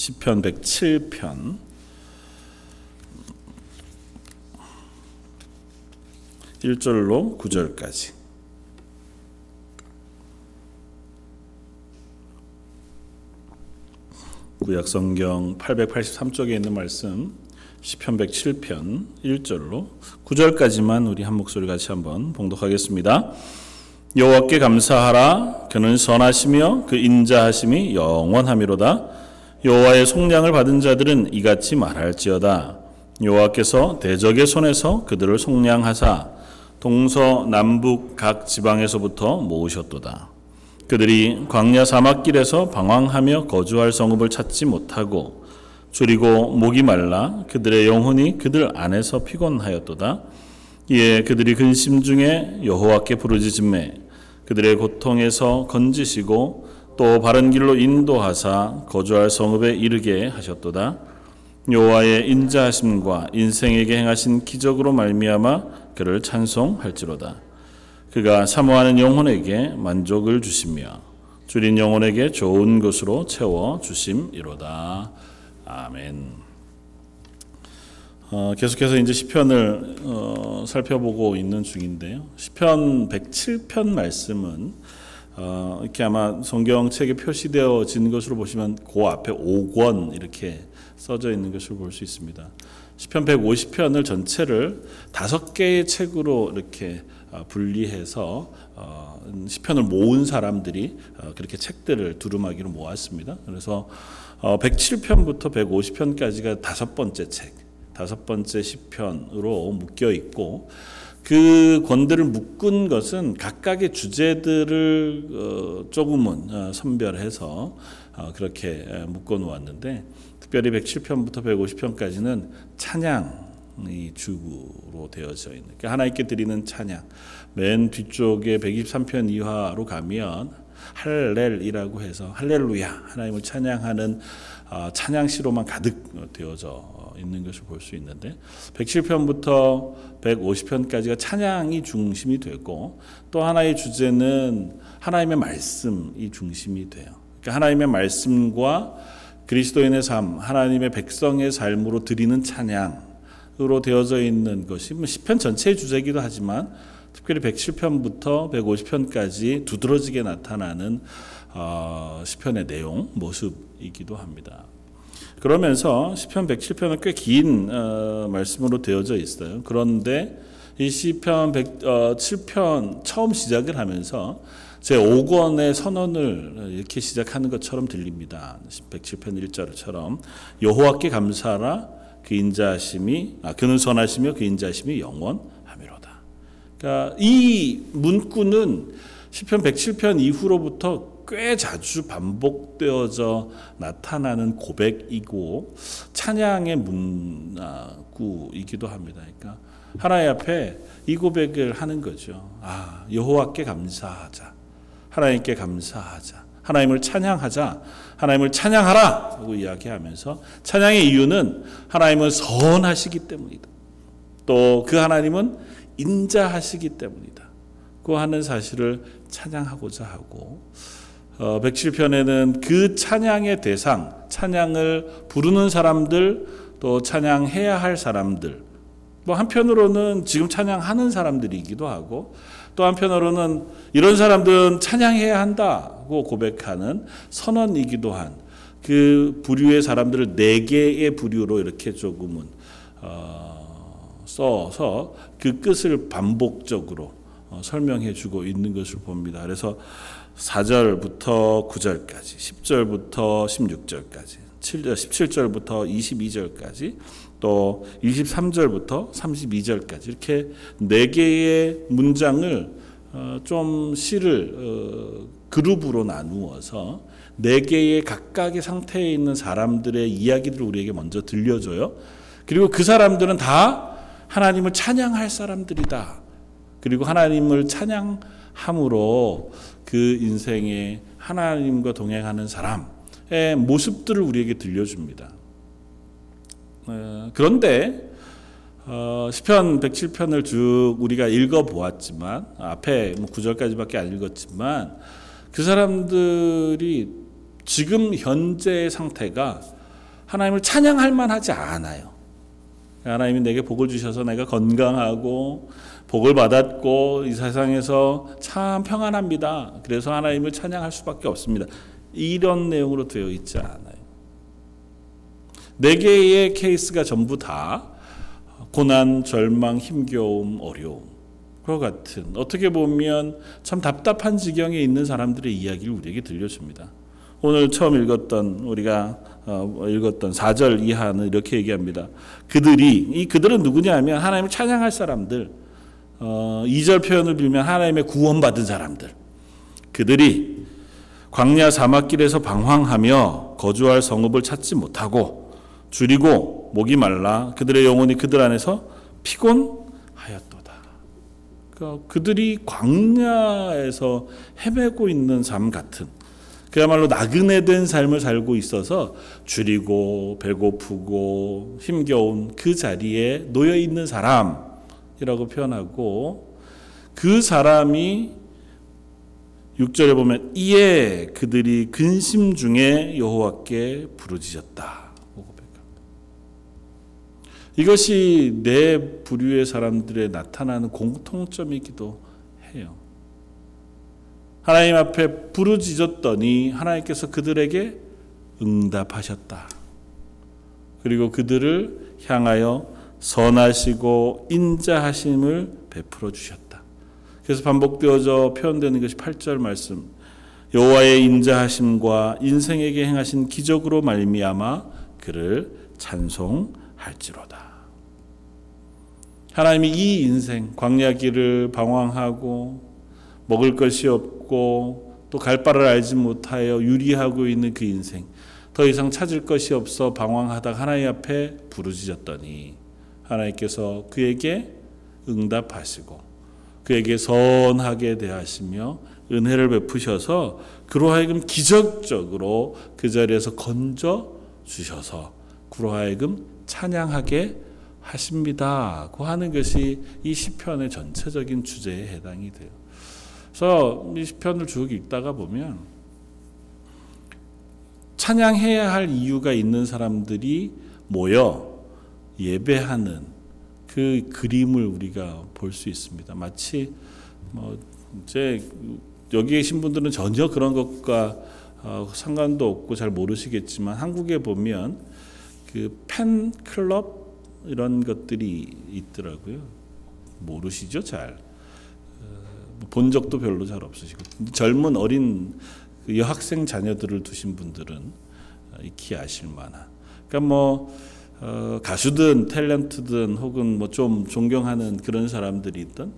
시편 107편. 1절로 9절까지. 구약 성경 883쪽에 있는 말씀 시편 107편 1절로 9절까지만 우리 한 목소리 같이 한번 봉독하겠습니다. 여호와께 감사하라. 그는 선하시며 그 인자하심이 영원하미로다 여호와의 속량을 받은 자들은 이같이 말할지어다. 여호와께서 대적의 손에서 그들을 속량하사 동서 남북 각 지방에서부터 모으셨도다. 그들이 광야 사막길에서 방황하며 거주할 성읍을 찾지 못하고 줄이고 목이 말라 그들의 영혼이 그들 안에서 피곤하였도다. 이에 그들이 근심 중에 여호와께 부르짖음에 그들의 고통에서 건지시고 또 바른 길로 인도하사 거주할 성읍에 이르게 하셨도다. 여호와의 인자하심과 인생에게 행하신 기적으로 말미암아 그를 찬송할지로다. 그가 사모하는 영혼에게 만족을 주시며 줄인 영혼에게 좋은 것으로 채워 주심이로다. 아멘. 어, 계속해서 이제 시편을 어, 살펴보고 있는 중인데요. 시편 107편 말씀은 어, 이렇게 아마 성경책에 표시되어진 것으로 보시면 그 앞에 5권 이렇게 써져 있는 것을 볼 수 있습니다. 시편 150편을 전체를 다섯 개의 책으로 이렇게 어, 분리해서 어, 시편을 모은 사람들이 어, 그렇게 책들을 두루마기로 모았습니다. 그래서 107편부터 150편까지가 다섯 번째 책. 다섯 번째 시편으로 묶여 있고 그 권들을 묶은 것은 각각의 주제들을 어, 조금은 어, 선별해서 어, 그렇게 묶어 놓았는데 특별히 107편부터 150편까지는 찬양이 주로 되어져 있는 그러니까 하나님께 드리는 찬양. 맨 뒤쪽에 123편 이하로 가면 할렐이라고 해서 할렐루야 하나님을 찬양하는 찬양시로만 가득 되어져 있는 것을 볼 수 있는데 107편부터 150편까지가 찬양이 중심이 되고 또 하나의 주제는 하나님의 말씀이 중심이 돼요. 그러니까 하나님의 말씀과 그리스도인의 삶, 하나님의 백성의 삶으로 드리는 찬양으로 되어져 있는 것이 10편 뭐 전체의 주제이기도 하지만 특별히 107편부터 150편까지 두드러지게 나타나는 어, 시편의 내용, 모습이기도 합니다. 그러면서 시편 107편은 꽤긴 어, 말씀으로 되어져 있어요. 그런데 이 시편 107편 처음 시작을 하면서 제 5권의 선언을 이렇게 시작하는 것처럼 들립니다. 107편 1절처럼 여호와께 감사라 그 인자하심이 아 그는 선하시며 그 인자하심이 영원하미로다. 그러니까 이 문구는 시편 107편 이후로부터 꽤 자주 반복되어져 나타나는 고백이고 찬양의 문구이기도 합니다. 그러니까 하나님 앞에 이 고백을 하는 거죠. 아, 여호와께 감사하자. 하나님께 감사하자. 하나님을 찬양하자. 하나님을 찬양하라. 라고 이야기하면서 찬양의 이유는 하나님은 선하시기 때문이다. 또 그 하나님은 인자하시기 때문이다. 그 하는 사실을 찬양하고자 하고 어, 107편에는 그 찬양의 대상, 찬양을 부르는 사람들, 또 찬양해야 할 사람들, 뭐 한편으로는 지금 찬양하는 사람들이기도 하고, 또 한편으로는 이런 사람들은 찬양해야 한다고 고백하는 선언이기도 한 그 부류의 사람들을 네 개의 부류로 이렇게 조금은 어, 써서 그 끝을 반복적으로 어, 설명해 주고 있는 것을 봅니다. 그래서 4절부터 9절까지, 10절부터 16절까지, 17절부터 22절까지, 또 23절부터 32절까지 이렇게 네 개의 문장을 어, 좀 시를 어, 그룹으로 나누어서 네 개의 각각의 상태에 있는 사람들의 이야기들을 우리에게 먼저 들려줘요. 그리고 그 사람들은 다 하나님을 찬양할 사람들이다. 그리고 하나님을 찬양 함으로 그 인생에 하나님과 동행하는 사람의 모습들을 우리에게 들려줍니다. 어, 그런데 어, 시편 107편을 쭉 우리가 읽어 보았지만 앞에 뭐 9절까지밖에 안 읽었지만 그 사람들이 지금 현재의 상태가 하나님을 찬양할 만하지 않아요. 하나님이 내게 복을 주셔서 내가 건강하고 복을 받았고 이 세상에서 참 평안합니다. 그래서 하나님을 찬양할 수밖에 없습니다. 이런 내용으로 되어 있지 않아요. 네 개의 케이스가 전부 다 고난, 절망, 힘겨움, 어려움. 그와 같은 어떻게 보면 참 답답한 지경에 있는 사람들의 이야기를 우리에게 들려줍니다. 오늘 처음 읽었던 우리가 어, 읽었던 4절 이하는 이렇게 얘기합니다. 그들이 이 그들은 누구냐면 하나님을 찬양할 사람들. 어, 2절 표현을 빌면 하나님의 구원받은 사람들. 그들이 광야 사막길에서 방황하며 거주할 성읍을 찾지 못하고 줄이고 목이 말라 그들의 영혼이 그들 안에서 피곤하였도다. 그러니까 그들이 광야에서 헤매고 있는 삶 같은 그야말로 나그네된 삶을 살고 있어서 줄이고 배고프고 힘겨운 그 자리에 놓여 있는 사람 이라고 표현하고 그 사람이 6절에 보면 이에 그들이 근심 중에 여호와께 부르짖었다. 이것이 내 부류의 사람들의 나타나는 공통점이기도 해요. 하나님 앞에 부르짖었더니 하나님께서 그들에게 응답하셨다. 그리고 그들을 향하여 선하시고 인자하심을 베풀어 주셨다. 그래서 반복되어져 표현되는 것이 8절 말씀. 여호와의 인자하심과 인생에게 행하신 기적으로 말미암아 그를 찬송할지로다. 하나님이 이 인생 광야길을 방황하고 먹을 것이 없고 또 갈 바를 알지 못하여 유리하고 있는 그 인생 더 이상 찾을 것이 없어 방황하다 하나님 앞에 부르짖었더니 하나님께서 그에게 응답하시고 그에게 선하게 대하시며 은혜를 베푸셔서 그로 하여금 기적적으로 그 자리에서 건져 주셔서 그로 하여금 찬양하게 하십니다고 하는 것이 이 시편의 전체적인 주제에 해당이 돼요. 그래서 이 시편을 쭉 읽다가 보면 찬양해야 할 이유가 있는 사람들이 모여 예배하는 그 그림을 우리가 볼 수 있습니다. 마치 뭐 이제 여기 계신 분들은 전혀 그런 것과 어, 상관도 없고 잘 모르시겠지만 한국에 보면 그 팬클럽 이런 것들이 있더라고요. 모르시죠, 잘. 어, 본 적도 별로 잘 없으시고 젊은 어린 그 여학생 자녀들을 두신 분들은 익히 아실 만한. 그러니까 뭐 어, 가수든 탤런트든 혹은 뭐 좀 존경하는 그런 사람들이 있던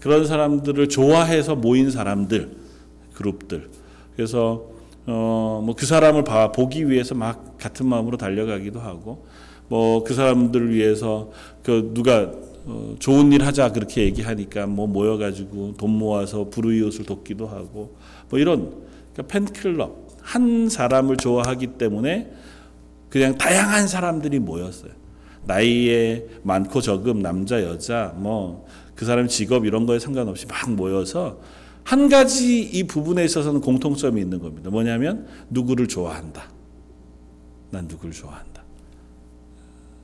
그런 사람들을 좋아해서 모인 사람들 그룹들. 그래서 어, 뭐 그 사람을 봐 보기 위해서 막 같은 마음으로 달려가기도 하고 뭐 그 사람들을 위해서 그 누가 어, 좋은 일 하자 그렇게 얘기하니까 뭐 모여가지고 돈 모아서 불우이웃을 돕기도 하고 뭐 이런 그러니까 팬클럽 한 사람을 좋아하기 때문에 그냥 다양한 사람들이 모였어요. 나이에 많고 적음 남자 여자 뭐 그 사람 직업 이런 거에 상관없이 막 모여서 한 가지 이 부분에 있어서는 공통점이 있는 겁니다. 뭐냐면 누구를 좋아한다. 난 누구를 좋아한다.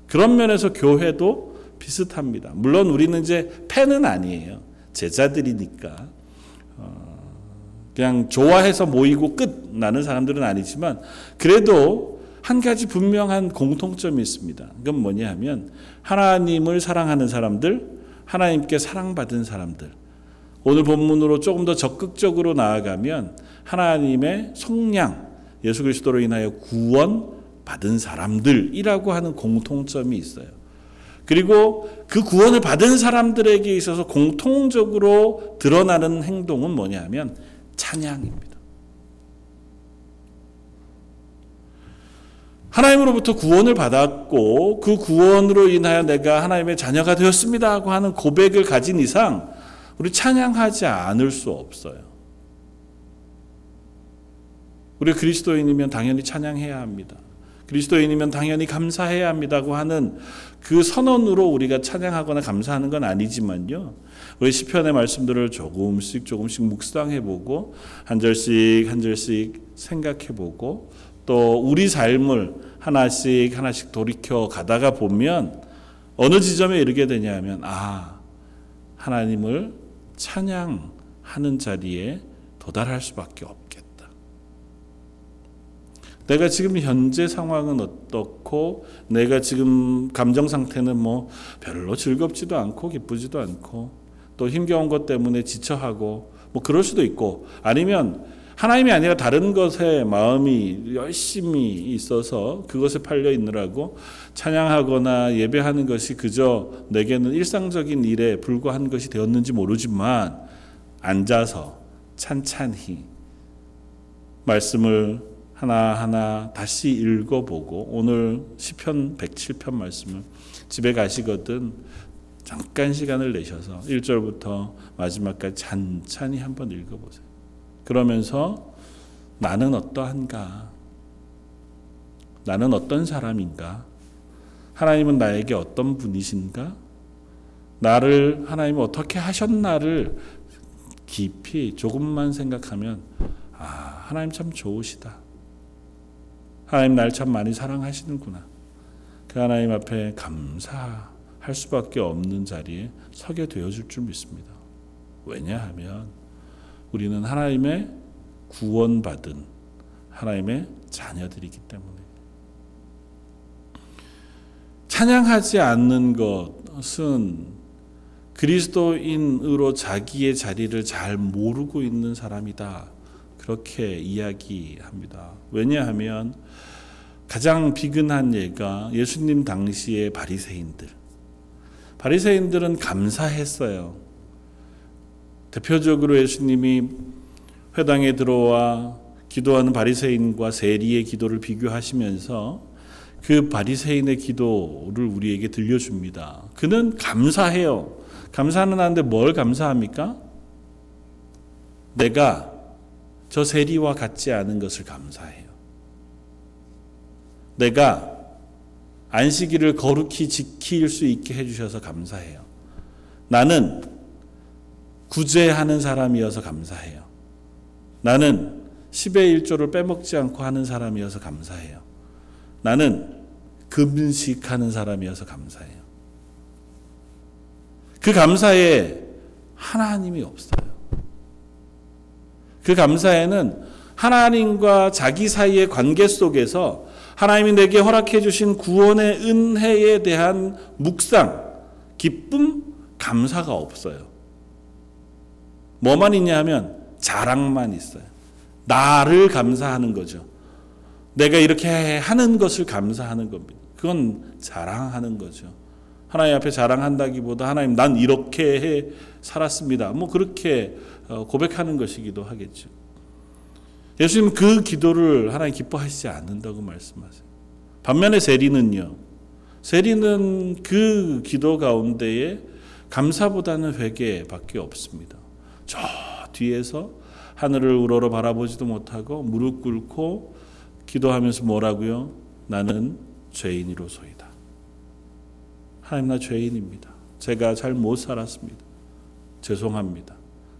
그런 면에서 교회도 비슷합니다. 물론 우리는 이제 팬은 아니에요. 제자들이니까. 어, 그냥 좋아해서 모이고 끝 나는 사람들은 아니지만 그래도 한 가지 분명한 공통점이 있습니다. 그건 뭐냐 하면 하나님을 사랑하는 사람들, 하나님께 사랑받은 사람들. 오늘 본문으로 조금 더 적극적으로 나아가면 하나님의 속량, 예수 그리스도로 인하여 구원 받은 사람들이라고 하는 공통점이 있어요. 그리고 그 구원을 받은 사람들에게 있어서 공통적으로 드러나는 행동은 뭐냐면 찬양입니다. 하나님으로부터 구원을 받았고 그 구원으로 인하여 내가 하나님의 자녀가 되었습니다 하고 하는 고백을 가진 이상 우리 찬양하지 않을 수 없어요. 우리 그리스도인이면 당연히 찬양해야 합니다. 그리스도인이면 당연히 감사해야 합니다고 하는 그 선언으로 우리가 찬양하거나 감사하는 건 아니지만요. 우리 시편의 말씀들을 조금씩 조금씩 묵상해 보고 한 절씩 한 절씩 생각해 보고 또 우리 삶을 하나씩 하나씩 돌이켜 가다가 보면 어느 지점에 이르게 되냐면 아 하나님을 찬양하는 자리에 도달할 수밖에 없겠다. 내가 지금 현재 상황은 어떻고 내가 지금 감정 상태는 뭐 별로 즐겁지도 않고 기쁘지도 않고 또 힘겨운 것 때문에 지쳐하고 뭐 그럴 수도 있고 아니면 하나님이 아니라 다른 것에 마음이 열심히 있어서 그것에 팔려 있느라고 찬양하거나 예배하는 것이 그저 내게는 일상적인 일에 불과한 것이 되었는지 모르지만 앉아서 찬찬히 말씀을 하나하나 다시 읽어보고 오늘 시편 107편 말씀을 집에 가시거든 잠깐 시간을 내셔서 1절부터 마지막까지 찬찬히 한번 읽어보세요. 그러면서 나는 어떠한가? 나는 어떤 사람인가? 하나님은 나에게 어떤 분이신가? 나를 하나님은 어떻게 하셨나를 깊이 조금만 생각하면 아, 하나님 참 좋으시다. 하나님 날 참 많이 사랑하시는구나. 그 하나님 앞에 감사할 수밖에 없는 자리에 서게 되어 줄 줄 믿습니다. 왜냐하면 우리는 하나님의 구원받은 하나님의 자녀들이기 때문에 찬양하지 않는 것은 그리스도인으로 자기의 자리를 잘 모르고 있는 사람이다. 그렇게 이야기합니다. 왜냐하면 가장 비근한 예가 예수님 당시의 바리새인들. 바리새인들은 감사했어요. 대표적으로 예수님이 회당에 들어와 기도하는 바리새인과 세리의 기도를 비교하시면서 그 바리새인의 기도를 우리에게 들려줍니다. 그는 감사해요. 감사는 하는데 뭘 감사합니까? 내가 저 세리와 같지 않은 것을 감사해요. 내가 안식일을 거룩히 지킬 수 있게 해주셔서 감사해요. 나는 구제하는 사람이어서 감사해요. 나는 10의 1조를 빼먹지 않고 하는 사람이어서 감사해요. 나는 금식하는 사람이어서 감사해요. 그 감사에 하나님이 없어요. 그 감사에는 하나님과 자기 사이의 관계 속에서 하나님이 내게 허락해 주신 구원의 은혜에 대한 묵상, 기쁨, 감사가 없어요. 뭐만 있냐 하면 자랑만 있어요. 나를 감사하는 거죠. 내가 이렇게 하는 것을 감사하는 겁니다. 그건 자랑하는 거죠. 하나님 앞에 자랑한다기보다 하나님 난 이렇게 해 살았습니다. 뭐 그렇게 어, 고백하는 것이기도 하겠죠. 예수님 그 기도를 하나님 기뻐하시지 않는다고 말씀하세요. 반면에 세리는요. 세리는 그 기도 가운데에 감사보다는 회개밖에 없습니다. 저 뒤에서 하늘을 우러러 바라보지도 못하고 무릎 꿇고 기도하면서 뭐라고요? 나는 죄인이로소이다. 하나님 나 죄인입니다. 제가 잘 못 살았습니다. 죄송합니다.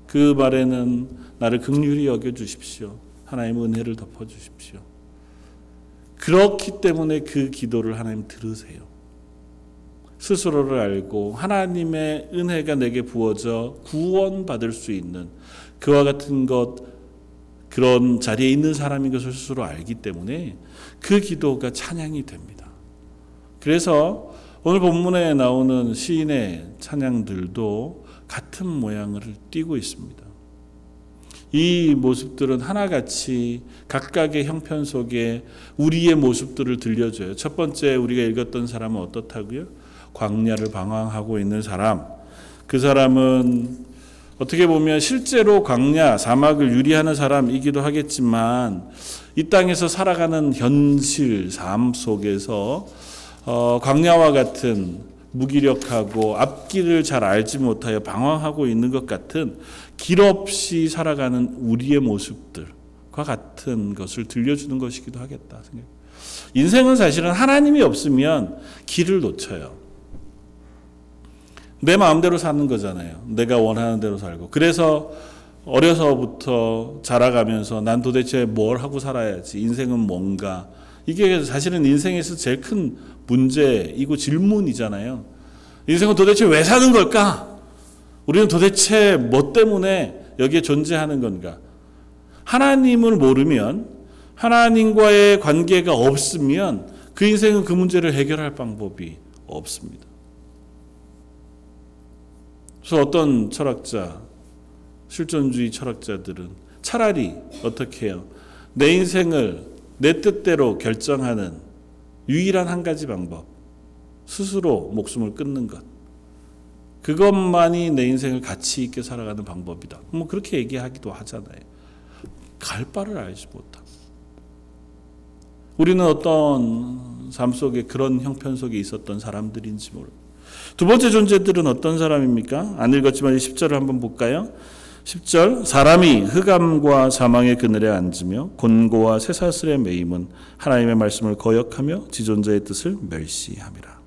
그 말에는 나를 극률히 여겨 주십시오. 하나님 은혜를 덮어 주십시오. 그렇기 때문에 그 기도를 하나님 들으세요. 스스로를 알고 하나님의 은혜가 내게 부어져 구원받을 수 있는 그와 같은 것 그런 자리에 있는 사람인 것을 스스로 알기 때문에 그 기도가 찬양이 됩니다. 그래서 오늘 본문에 나오는 시인의 찬양들도 같은 모양을 띠고 있습니다. 이 모습들은 하나같이 각각의 형편 속에 우리의 모습들을 들려줘요. 첫 번째 우리가 읽었던 사람은 어떻다고요? 광야를 방황하고 있는 사람. 그 사람은 어떻게 보면 실제로 광야, 사막을 유리하는 사람이기도 하겠지만 이 땅에서 살아가는 현실, 삶 속에서 어, 광야와 같은 무기력하고 앞길을 잘 알지 못하여 방황하고 있는 것 같은 길 없이 살아가는 우리의 모습들과 같은 것을 들려주는 것이기도 하겠다. 인생은 사실은 하나님이 없으면 길을 놓쳐요. 내 마음대로 사는 거잖아요. 내가 원하는 대로 살고. 그래서 어려서부터 자라가면서 난 도대체 뭘 하고 살아야지. 인생은 뭔가 이게 사실은 인생에서 제일 큰 문제이고 질문이잖아요. 인생은 도대체 왜 사는 걸까? 우리는 도대체 뭐 때문에 여기에 존재하는 건가? 하나님을 모르면 하나님과의 관계가 없으면 그 인생은 그 문제를 해결할 방법이 없습니다. 그래서 어떤 철학자, 실존주의 철학자들은 차라리 어떻게 해요? 내 인생을 내 뜻대로 결정하는 유일한 한 가지 방법. 스스로 목숨을 끊는 것. 그것만이 내 인생을 가치 있게 살아가는 방법이다. 뭐 그렇게 얘기하기도 하잖아요. 갈 바를 알지 못함. 우리는 어떤 삶 속에 그런 형편 속에 있었던 사람들인지 모르. 두 번째 존재들은 어떤 사람입니까? 안 읽었지만 10절을 한번 볼까요? 10절 사람이 흑암과 사망의 그늘에 앉으며 곤고와 쇠사슬에 매임은 하나님의 말씀을 거역하며 지존자의 뜻을 멸시함이라.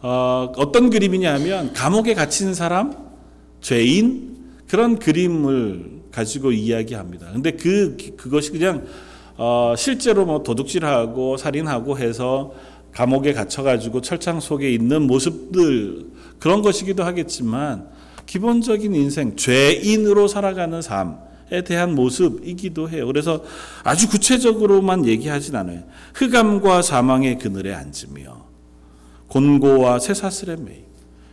어, 어떤 그림이냐 하면 감옥에 갇힌 사람, 죄인 그런 그림을 가지고 이야기합니다. 근데 그 그것이 그냥 어, 실제로 뭐 도둑질하고 살인하고 해서 감옥에 갇혀가지고 철창 속에 있는 모습들 그런 것이기도 하겠지만 기본적인 인생 죄인으로 살아가는 삶에 대한 모습이기도 해요. 그래서 아주 구체적으로만 얘기하진 않아요. 흑암과 사망의 그늘에 앉으며 곤고와 쇠사슬에 매이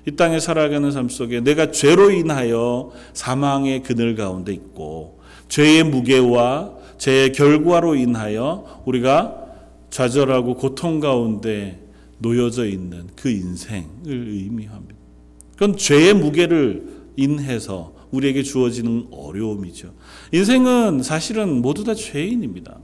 이 땅에 살아가는 삶 속에 내가 죄로 인하여 사망의 그늘 가운데 있고 죄의 무게와 죄의 결과로 인하여 우리가 좌절하고 고통 가운데 놓여져 있는 그 인생을 의미합니다. 그건 죄의 무게를 인해서 우리에게 주어지는 어려움이죠. 인생은 사실은 모두 다 죄인입니다.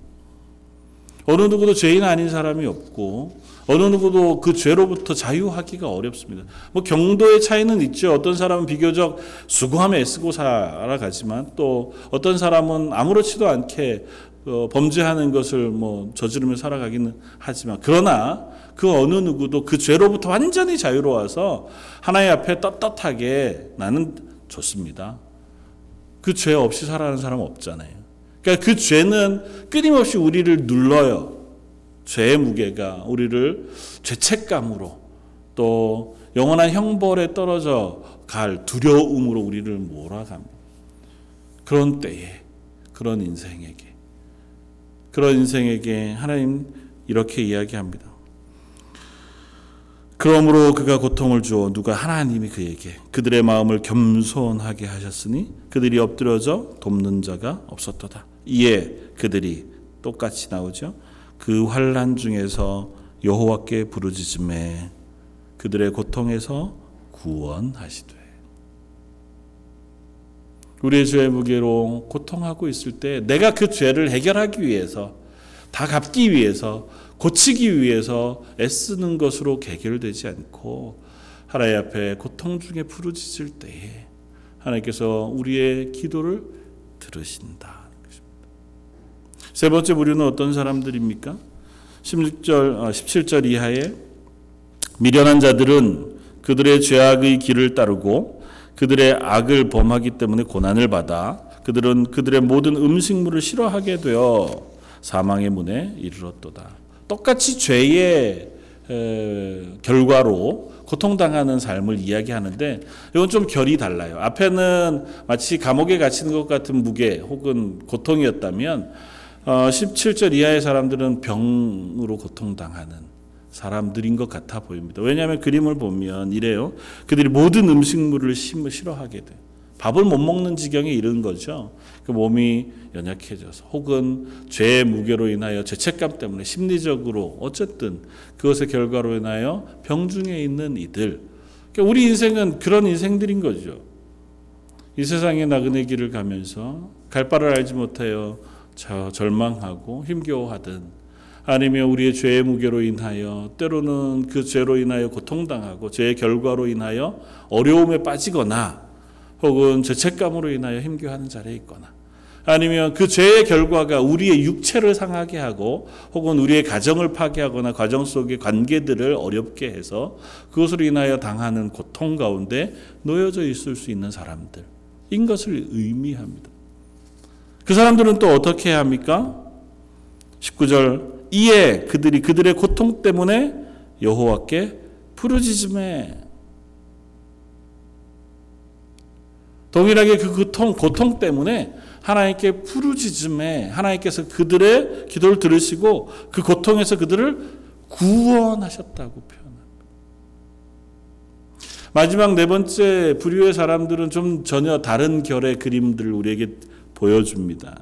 어느 누구도 죄인 아닌 사람이 없고 어느 누구도 그 죄로부터 자유하기가 어렵습니다. 뭐 경도의 차이는 있죠. 어떤 사람은 비교적 수고하며 애쓰고 살아가지만 또 어떤 사람은 아무렇지도 않게 어, 범죄하는 것을 뭐 저지르며 살아가기는 하지만 그러나 그 어느 누구도 그 죄로부터 완전히 자유로워서 하나님 앞에 떳떳하게 나는 좋습니다. 그 죄 없이 살아가는 사람 없잖아요. 그러니까 그 죄는 끊임없이 우리를 눌러요. 죄의 무게가 우리를 죄책감으로 또 영원한 형벌에 떨어져 갈 두려움으로 우리를 몰아갑니다. 그런 때에 그런 인생에게 그런 인생에게 하나님 이렇게 이야기합니다. 그러므로 그가 고통을 주어 누가 하나님이 그에게 그들의 마음을 겸손하게 하셨으니 그들이 엎드려져 돕는 자가 없었도다. 이에 그들이 똑같이 나오죠. 그 환란 중에서 여호와께 부르짖음에 그들의 고통에서 구원하시되 우리의 죄의 무게로 고통하고 있을 때 내가 그 죄를 해결하기 위해서 다 갚기 위해서 고치기 위해서 애쓰는 것으로 개결되지 않고 하나님 앞에 고통 중에 부르짖을 때에 하나님께서 우리의 기도를 들으신다. 세 번째 부류는 어떤 사람들입니까? 16절, 17절 이하에 미련한 자들은 그들의 죄악의 길을 따르고 그들의 악을 범하기 때문에 고난을 받아 그들은 그들의 모든 음식물을 싫어하게 되어 사망의 문에 이르렀도다. 똑같이 죄의 결과로 고통당하는 삶을 이야기하는데 이건 좀 결이 달라요. 앞에는 마치 감옥에 갇히는 것 같은 무게 혹은 고통이었다면 17절 어, 이하의 사람들은 병으로 고통당하는 사람들인 것 같아 보입니다. 왜냐하면 그림을 보면 이래요. 그들이 모든 음식물을 싫어하게 돼. 밥을 못 먹는 지경에 이른 거죠. 그 몸이 연약해져서 혹은 죄의 무게로 인하여 죄책감 때문에 심리적으로 어쨌든 그것의 결과로 인하여 병중에 있는 이들. 그러니까 우리 인생은 그런 인생들인 거죠. 이 세상의 나그네 길을 가면서 갈 바를 알지 못하여 절망하고 힘겨워하든 아니면 우리의 죄의 무게로 인하여 때로는 그 죄로 인하여 고통당하고 죄의 결과로 인하여 어려움에 빠지거나 혹은 죄책감으로 인하여 힘겨워하는 자리에 있거나 아니면 그 죄의 결과가 우리의 육체를 상하게 하고 혹은 우리의 가정을 파괴하거나 가정 속의 관계들을 어렵게 해서 그것으로 인하여 당하는 고통 가운데 놓여져 있을 수 있는 사람들인 것을 의미합니다. 그 사람들은 또 어떻게 합니까? 19절 이에 그들이 그들의 고통 때문에 여호와께 부르짖음에 동일하게 그 고통, 고통 때문에 하나님께 부르짖음에 하나님께서 그들의 기도를 들으시고 그 고통에서 그들을 구원하셨다고 표현합니다. 마지막 네 번째 부류의 사람들은 좀 전혀 다른 결의 그림들을 우리에게 보여줍니다.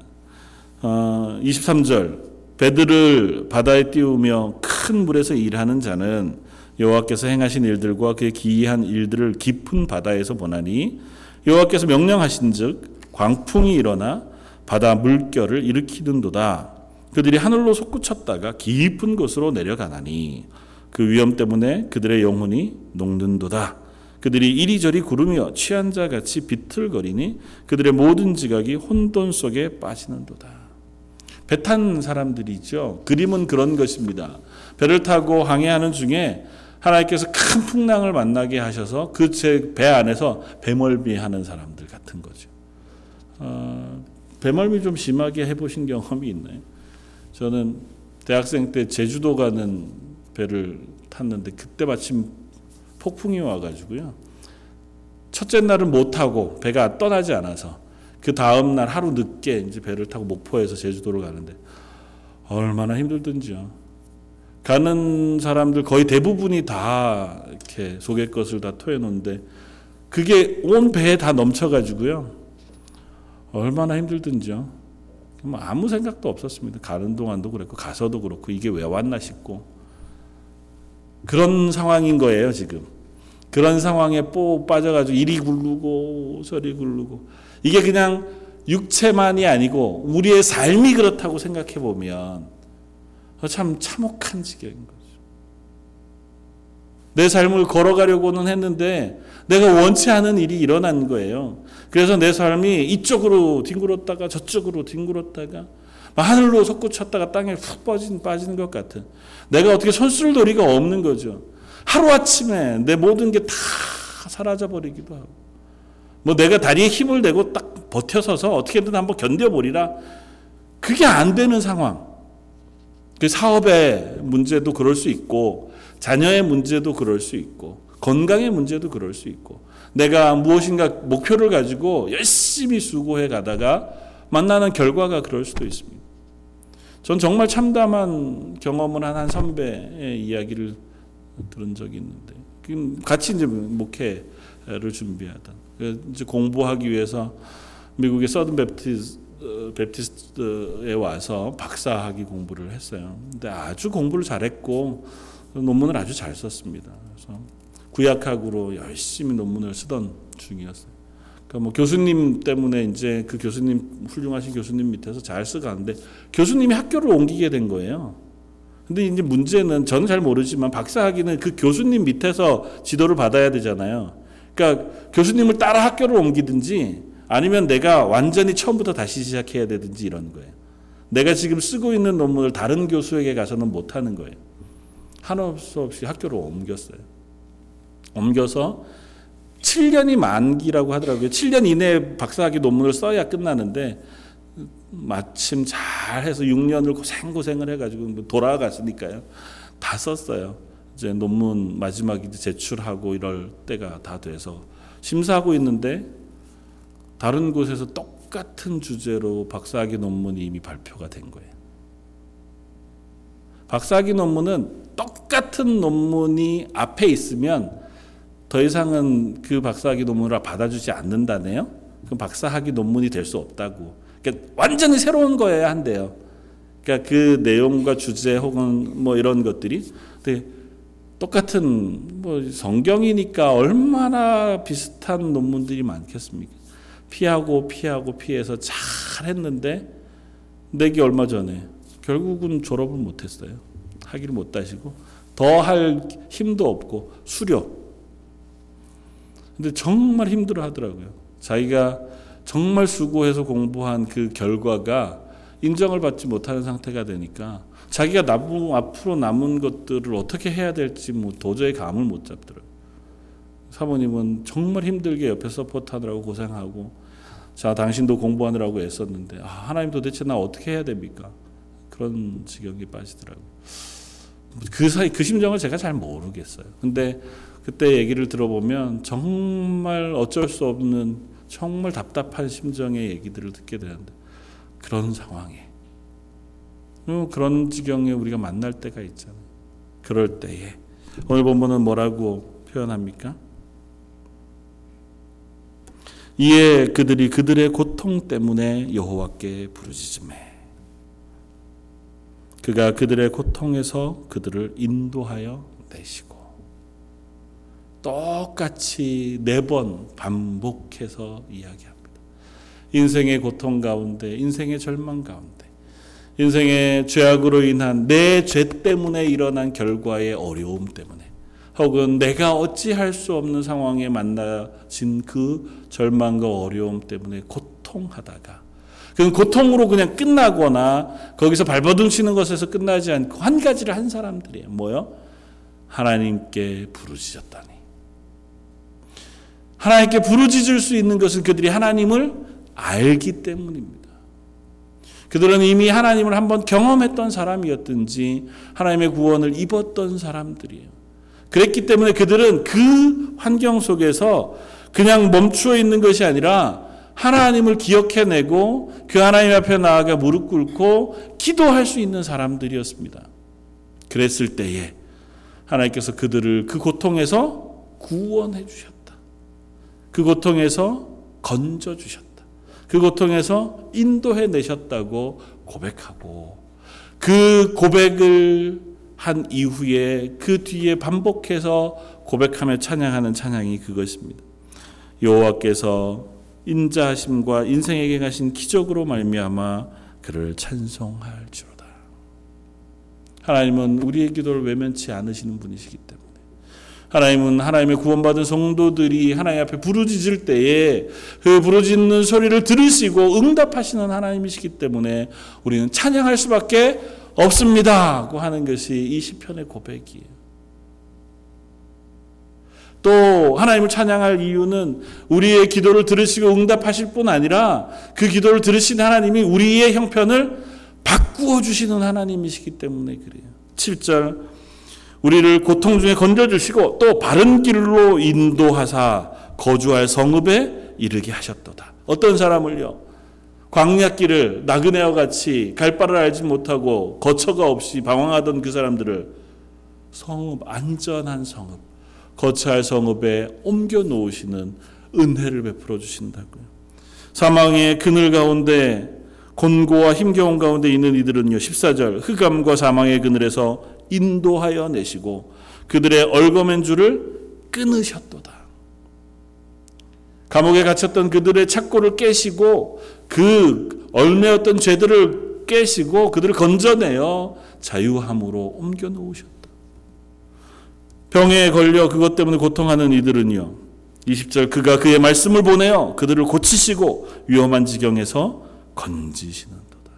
어, 23절 배들을 바다에 띄우며 큰 물에서 일하는 자는 여호와께서 행하신 일들과 그의 기이한 일들을 깊은 바다에서 보나니 여호와께서 명령하신즉 광풍이 일어나 바다 물결을 일으키는도다. 그들이 하늘로 솟구쳤다가 깊은 곳으로 내려가나니 그 위험 때문에 그들의 영혼이 녹는도다. 그들이 이리저리 구르며 취한 자 같이 비틀거리니 그들의 모든 지각이 혼돈 속에 빠지는도다. 배 탄 사람들이죠. 그림은 그런 것입니다. 배를 타고 항해하는 중에 하나님께서 큰 풍랑을 만나게 하셔서 그제배 안에서 배멀미 하는 사람들 같은 거죠. 어, 배멀미 좀 심하게 해보신 경험이 있나요? 저는 대학생 때 제주도 가는 배를 탔는데 그때 마침 폭풍이 와가지고요. 첫째 날은 못 타고 배가 떠나지 않아서 그 다음 날 하루 늦게 이제 배를 타고 목포에서 제주도로 가는데 얼마나 힘들든지요. 가는 사람들 거의 대부분이 다 이렇게 속의 것을 다 토해놓는데 그게 온 배에 다 넘쳐가지고요. 얼마나 힘들든지요. 뭐 아무 생각도 없었습니다. 가는 동안도 그랬고 가서도 그렇고 이게 왜 왔나 싶고 그런 상황인 거예요 지금. 그런 상황에 뽀 빠져가지고 이리 굴르고 저리 굴르고 이게 그냥 육체만이 아니고 우리의 삶이 그렇다고 생각해 보면 참 참혹한 지경인 거죠. 내 삶을 걸어가려고는 했는데 내가 원치 않은 일이 일어난 거예요. 그래서 내 삶이 이쪽으로 뒹굴었다가 저쪽으로 뒹굴었다가 하늘로 솟구쳤다가 땅에 푹 빠진, 빠지는 것 같은. 내가 어떻게 손쓸 도리가 없는 거죠. 하루아침에 내 모든 게 다 사라져 버리기도 하고. 뭐 내가 다리에 힘을 내고 딱 버텨서서 어떻게든 한번 견뎌보리라. 그게 안 되는 상황. 그 사업의 문제도 그럴 수 있고, 자녀의 문제도 그럴 수 있고, 건강의 문제도 그럴 수 있고, 내가 무엇인가 목표를 가지고 열심히 수고해 가다가 만나는 결과가 그럴 수도 있습니다. 전 정말 참담한 경험을 한 한 선배의 이야기를 들은 적이 있는데 같이 이제 목회를 준비하던 이제 공부하기 위해서 미국의 Southern Baptist Baptist에 와서 박사학위 공부를 했어요. 근데 아주 공부를 잘했고 논문을 아주 잘 썼습니다. 그래서 구약학으로 열심히 논문을 쓰던 중이었어요. 그러니까 뭐 교수님 때문에 이제 그 교수님 훌륭하신 교수님 밑에서 잘 써가는데 교수님이 학교를 옮기게 된 거예요. 근데 이제 문제는 저는 잘 모르지만 박사학위는 그 교수님 밑에서 지도를 받아야 되잖아요. 그러니까 교수님을 따라 학교를 옮기든지 아니면 내가 완전히 처음부터 다시 시작해야 되든지 이런 거예요. 내가 지금 쓰고 있는 논문을 다른 교수에게 가서는 못 하는 거예요. 수 없이 학교를 옮겼어요. 옮겨서 7년이 만기라고 하더라고요. 7년 이내에 박사학위 논문을 써야 끝나는데 마침 잘해서 6년을 고생고생을 해가지고 뭐 돌아갔으니까요. 다 썼어요. 이제 논문 마지막에 제출하고 이럴 때가 다 돼서 심사하고 있는데 다른 곳에서 똑같은 주제로 박사학위 논문이 이미 발표가 된 거예요. 박사학위 논문은 똑같은 논문이 앞에 있으면 더 이상은 그 박사학위 논문을 받아주지 않는다네요. 그 박사학위 논문이 될 수 없다고. 그러니까 완전히 새로운 거여야 한대요. 그러니까 그 내용과 주제 혹은 뭐 이런 것들이 똑같은 뭐 성경이니까 얼마나 비슷한 논문들이 많겠습니까? 피하고 피하고 피해서 잘 했는데 내기 얼마 전에 결국은 졸업을 못 했어요. 학위를 못 따시고 더 할 힘도 없고 수료 근데 정말 힘들어 하더라고요. 자기가 정말 수고해서 공부한 그 결과가 인정을 받지 못하는 상태가 되니까 자기가 남은, 앞으로 남은 것들을 어떻게 해야 될지 뭐 도저히 감을 못 잡더라고요. 사모님은 정말 힘들게 옆에 support하느라고 고생하고 자 당신도 공부하느라고 애썼는데 아, 하나님 도대체 나 어떻게 해야 됩니까? 그런 지경에 빠지더라고요. 그 사이 그 심정을 제가 잘 모르겠어요. 근데 그때 얘기를 들어보면 정말 어쩔 수 없는 정말 답답한 심정의 얘기들을 듣게 되는데 그런 상황에 어, 그런 지경에 우리가 만날 때가 있잖아요. 그럴 때에 오늘 본문은 뭐라고 표현합니까? 이에 그들이 그들의 고통 때문에 여호와께 부르짖음해 그가 그들의 고통에서 그들을 인도하여 내시고 똑같이 네 번 반복해서 이야기합니다. 인생의 고통 가운데, 인생의 절망 가운데, 인생의 죄악으로 인한 내 죄 때문에 일어난 결과의 어려움 때문에, 혹은 내가 어찌할 수 없는 상황에 만나진 그 절망과 어려움 때문에 고통하다가, 그 고통으로 그냥 끝나거나 거기서 발버둥 치는 것에서 끝나지 않고 한 가지를 한 사람들이에요. 뭐요? 하나님께 부르짖었다니. 하나님께 부르짖을 수 있는 것은 그들이 하나님을 알기 때문입니다. 그들은 이미 하나님을 한번 경험했던 사람이었든지 하나님의 구원을 입었던 사람들이에요. 그랬기 때문에 그들은 그 환경 속에서 그냥 멈추어 있는 것이 아니라 하나님을 기억해내고 그 하나님 앞에 나아가 무릎 꿇고 기도할 수 있는 사람들이었습니다. 그랬을 때에 하나님께서 그들을 그 고통에서 구원해 주셨다. 그 고통에서 건져 주셨다. 그 고통에서 인도해 내셨다고 고백하고 그 고백을 한 이후에 그 뒤에 반복해서 고백하며 찬양하는 찬양이 그것입니다. 여호와께서 인자하심과 인생에게 가신 기적으로 말미암아 그를 찬송할지로다. 하나님은 우리의 기도를 외면치 않으시는 분이시기 때문에 하나님은 하나님의 구원받은 성도들이 하나님 앞에 부르짖을 때에 그 부르짖는 소리를 들으시고 응답하시는 하나님이시기 때문에 우리는 찬양할 수밖에 없습니다고 하는 것이 이 시편의 고백이에요. 또 하나님을 찬양할 이유는 우리의 기도를 들으시고 응답하실 뿐 아니라 그 기도를 들으신 하나님이 우리의 형편을 바꾸어 주시는 하나님이시기 때문에 그래요. 7절 우리를 고통 중에 건져 주시고 또 바른 길로 인도하사 거주할 성읍에 이르게 하셨도다. 어떤 사람을요? 광야길을 나그네와 같이 갈 바를 알지 못하고 거처가 없이 방황하던 그 사람들을 성읍 안전한 성읍 거처할 성읍에 옮겨 놓으시는 은혜를 베풀어 주신다고요. 사망의 그늘 가운데 곤고와 힘겨운 가운데 있는 이들은요. 14절 흑암과 사망의 그늘에서 인도하여 내시고 그들의 얼거맨 줄을 끊으셨도다. 감옥에 갇혔던 그들의 착고를 깨시고 그 얼매었던 죄들을 깨시고 그들을 건져내어 자유함으로 옮겨 놓으셨다. 병에 걸려 그것 때문에 고통하는 이들은요. 20절 그가 그의 말씀을 보내어 그들을 고치시고 위험한 지경에서 건지시는도다.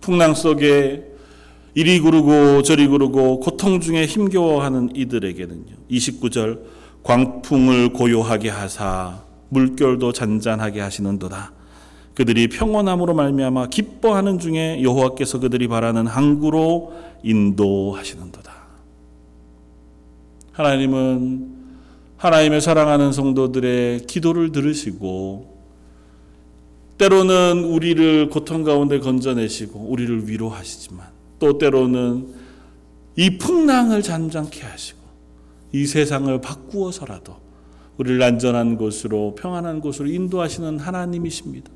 풍랑 속에 이리 구르고 저리 구르고 고통 중에 힘겨워하는 이들에게는요. 29절 광풍을 고요하게 하사 물결도 잔잔하게 하시는도다. 그들이 평온함으로 말미암아 기뻐하는 중에 여호와께서 그들이 바라는 항구로 인도하시는도다. 하나님은 하나님의 사랑하는 성도들의 기도를 들으시고 때로는 우리를 고통 가운데 건져내시고 우리를 위로하시지만 또 때로는 이 풍랑을 잠잠케 하시고 이 세상을 바꾸어서라도 우리를 안전한 곳으로 평안한 곳으로 인도하시는 하나님이십니다.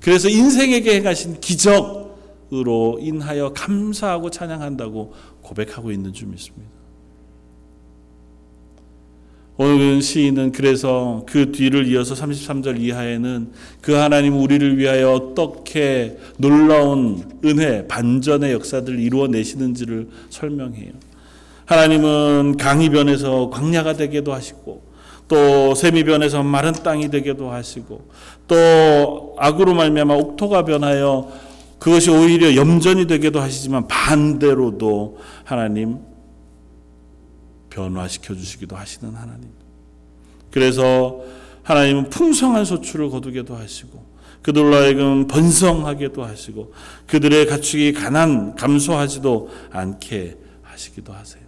그래서 인생에게 행하신 기적으로 인하여 감사하고 찬양한다고 고백하고 있는 줄 믿습니다. 오늘 시인은 그래서 그 뒤를 이어서 33절 이하에는 그 하나님 우리를 위하여 어떻게 놀라운 은혜, 반전의 역사들을 이루어내시는지를 설명해요. 하나님은 강이변에서 광야가 되게도 하시고 또 세미변에서 마른 땅이 되게도 하시고 또 악으로 말미암아 옥토가 변하여 그것이 오히려 염전이 되게도 하시지만 반대로도 하나님 변화시켜 주시기도 하시는 하나님. 그래서 하나님은 풍성한 소출을 거두게도 하시고 그들로 하여금 번성하게도 하시고 그들의 가축이 가난 감소하지도 않게 하시기도 하세요.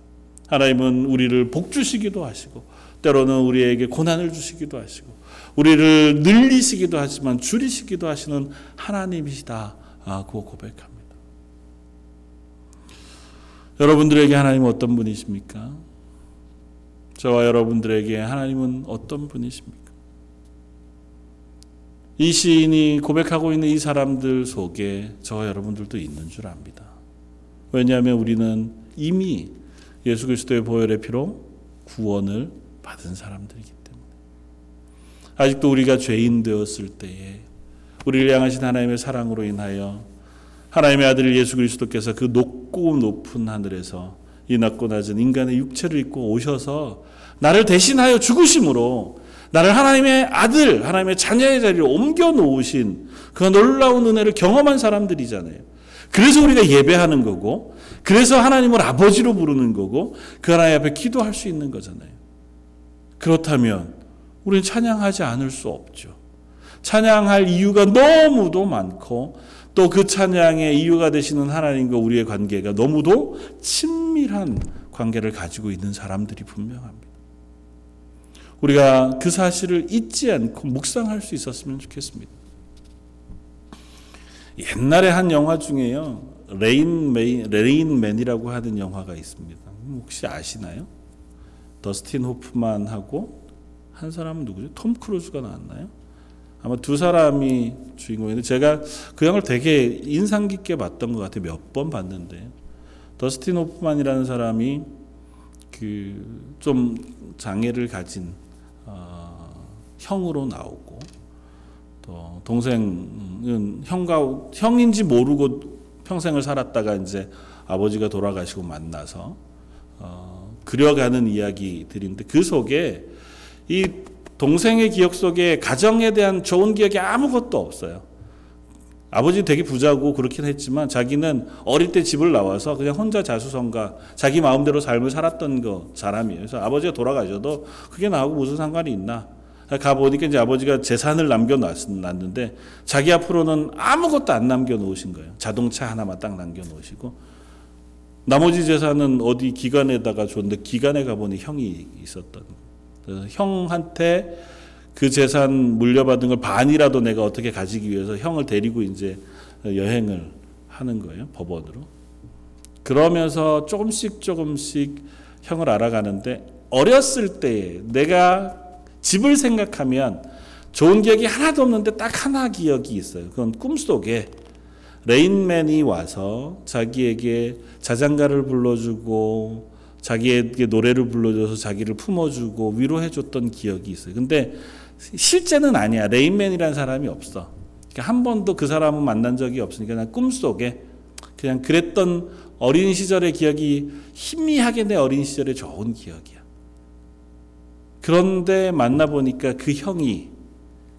하나님은 우리를 복 주시기도 하시고 때로는 우리에게 고난을 주시기도 하시고 우리를 늘리시기도 하지만 줄이시기도 하시는 하나님이시다고 고백합니다. 여러분들에게 하나님은 어떤 분이십니까? 저와 여러분들에게 하나님은 어떤 분이십니까? 이 시인이 고백하고 있는 이 사람들 속에 저와 여러분들도 있는 줄 압니다. 왜냐하면 우리는 이미 예수 그리스도의 보혈의 피로 구원을 받은 사람들이기 때문에 아직도 우리가 죄인 되었을 때에 우리를 향하신 하나님의 사랑으로 인하여 하나님의 아들 예수 그리스도께서 그 높고 높은 하늘에서 이 낮고 낮은 인간의 육체를 입고 오셔서 나를 대신하여 죽으심으로 나를 하나님의 아들, 하나님의 자녀의 자리로 옮겨 놓으신 그 놀라운 은혜를 경험한 사람들이잖아요. 그래서 우리가 예배하는 거고, 그래서 하나님을 아버지로 부르는 거고, 그 하나님 앞에 기도할 수 있는 거잖아요. 그렇다면 우리는 찬양하지 않을 수 없죠. 찬양할 이유가 너무도 많고, 또 그 찬양의 이유가 되시는 하나님과 우리의 관계가 너무도 친밀한 관계를 가지고 있는 사람들이 분명합니다. 우리가 그 사실을 잊지 않고 묵상할 수 있었으면 좋겠습니다. 옛날에 한 영화 중에요. 레인맨, 레인맨이라고 하는 영화가 있습니다. 혹시 아시나요? 더스틴 호프만하고 한 사람은 누구죠? 톰 크루즈가 나왔나요? 아마 두 사람이 주인공인데 제가 그 영화를 되게 인상 깊게 봤던 것 같아요. 몇 번 봤는데 더스틴 호프만이라는 사람이 그 좀 장애를 가진 어, 형으로 나오고 또 동생은 형과 형인지 모르고 평생을 살았다가 이제 아버지가 돌아가시고 만나서 어, 그려가는 이야기들인데 그 속에 이 동생의 기억 속에 가정에 대한 좋은 기억이 아무것도 없어요. 아버지 되게 부자고 그렇긴 했지만 자기는 어릴 때 집을 나와서 그냥 혼자 자수성가 자기 마음대로 삶을 살았던 거 사람이에요. 그래서 아버지가 돌아가셔도 그게 나하고 무슨 상관이 있나? 가 보니까 이제 아버지가 재산을 남겨놨는데 자기 앞으로는 아무것도 안 남겨놓으신 거예요. 자동차 하나만 딱 남겨놓으시고 나머지 재산은 어디 기관에다가 줬는데 기관에 가보니 형이 있었던. 그래서 형한테 그 재산 물려받은 걸 반이라도 내가 어떻게 가지기 위해서 형을 데리고 이제 여행을 하는 거예요. 법원으로. 그러면서 조금씩 조금씩 형을 알아가는데 어렸을 때 내가 집을 생각하면 좋은 기억이 하나도 없는데 딱 하나 기억이 있어요. 그건 꿈속에 레인맨이 와서 자기에게 자장가를 불러주고 자기에게 노래를 불러줘서 자기를 품어주고 위로해줬던 기억이 있어요. 근데 실제는 아니야. 레인맨이라는 사람이 없어. 그러니까 한 번도 그 사람은 만난 적이 없으니까 그냥 꿈속에 그냥 그랬던 어린 시절의 기억이 희미하게 내 어린 시절의 좋은 기억이야. 그런데 만나보니까 그 형이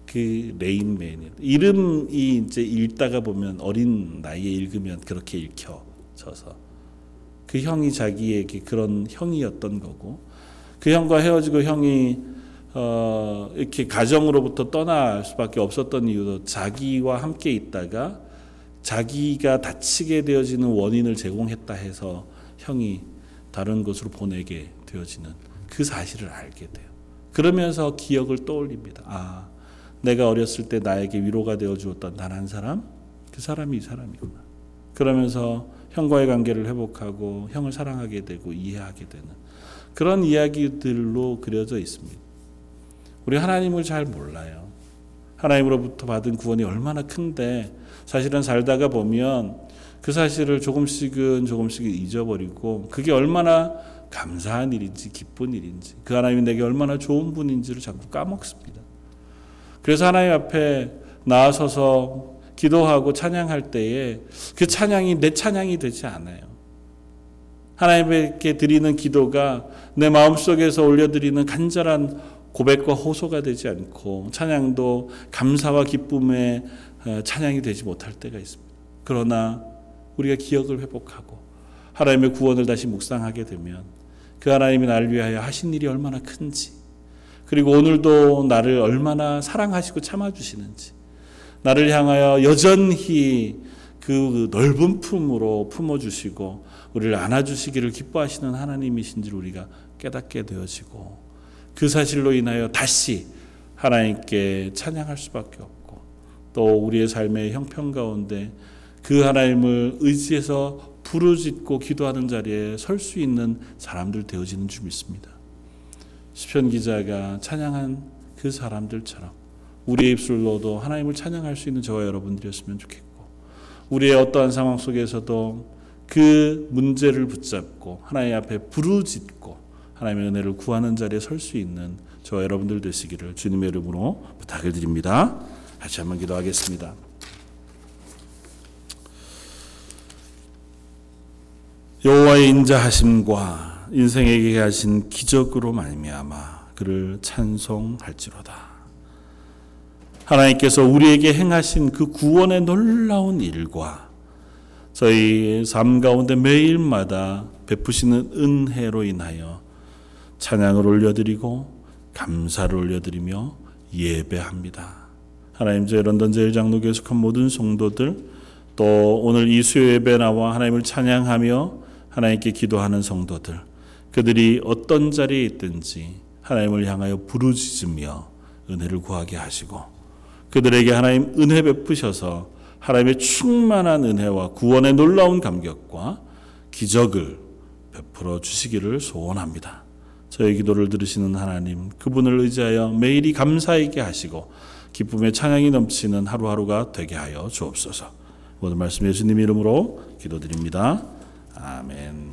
그 레인맨이야. 이름이 이제 읽다가 보면 어린 나이에 읽으면 그렇게 읽혀져서 그 형이 자기에게 그런 형이었던 거고 그 형과 헤어지고 형이 어, 이렇게 가정으로부터 떠날 수밖에 없었던 이유도 자기와 함께 있다가 자기가 다치게 되어지는 원인을 제공했다 해서 형이 다른 곳으로 보내게 되어지는 그 사실을 알게 돼요. 그러면서 기억을 떠올립니다. 아, 내가 어렸을 때 나에게 위로가 되어 주었던 단 한 사람, 그 사람이 이 사람이구나. 그러면서 형과의 관계를 회복하고 형을 사랑하게 되고 이해하게 되는 그런 이야기들로 그려져 있습니다. 우리 하나님을 잘 몰라요. 하나님으로부터 받은 구원이 얼마나 큰데 사실은 살다가 보면 그 사실을 조금씩은 조금씩 잊어버리고 그게 얼마나 감사한 일인지 기쁜 일인지 그 하나님이 내게 얼마나 좋은 분인지를 자꾸 까먹습니다. 그래서 하나님 앞에 나아서서 기도하고 찬양할 때에 그 찬양이 내 찬양이 되지 않아요. 하나님께 드리는 기도가 내 마음속에서 올려드리는 간절한 고백과 호소가 되지 않고 찬양도 감사와 기쁨의 어, 찬양이 되지 못할 때가 있습니다. 그러나 우리가 기억을 회복하고 하나님의 구원을 다시 묵상하게 되면 그 하나님이 나를 위하여 하신 일이 얼마나 큰지 그리고 오늘도 나를 얼마나 사랑하시고 참아주시는지 나를 향하여 여전히 그 넓은 품으로 품어주시고 우리를 안아주시기를 기뻐하시는 하나님이신지를 우리가 깨닫게 되어지고 그 사실로 인하여 다시 하나님께 찬양할 수밖에 없고 또 우리의 삶의 형편 가운데 그 하나님을 의지해서 부르짖고 기도하는 자리에 설 수 있는 사람들 되어지는 줄 믿습니다. 시편 기자가 찬양한 그 사람들처럼 우리의 입술로도 하나님을 찬양할 수 있는 저와 여러분들이었으면 좋겠고 우리의 어떠한 상황 속에서도 그 문제를 붙잡고 하나님 앞에 부르짖고 하나님의 은혜를 구하는 자리에 설 수 있는 저와 여러분들 되시기를 주님의 이름으로 부탁을 드립니다. 다시 한번 기도하겠습니다. 여호와의 인자하심과 인생에게 하신 기적으로 말미암아 그를 찬송할지로다. 하나님께서 우리에게 행하신 그 구원의 놀라운 일과 저희 삶 가운데 매일마다 베푸시는 은혜로 인하여 찬양을 올려드리고 감사를 올려드리며 예배합니다. 하나님 저희 런던 제일장로교에 속한 모든 성도들 또 오늘 이 수요 예배 나와 하나님을 찬양하며 하나님께 기도하는 성도들 그들이 어떤 자리에 있든지 하나님을 향하여 부르짖으며 은혜를 구하게 하시고 그들에게 하나님 은혜 베푸셔서 하나님의 충만한 은혜와 구원의 놀라운 감격과 기적을 베풀어 주시기를 소원합니다. 저희 기도를 들으시는 하나님, 그분을 의지하여 매일이 감사 있게 하시고 기쁨의 찬양이 넘치는 하루하루가 되게 하여 주옵소서. 모든 말씀 예수님 이름으로 기도드립니다. 아멘.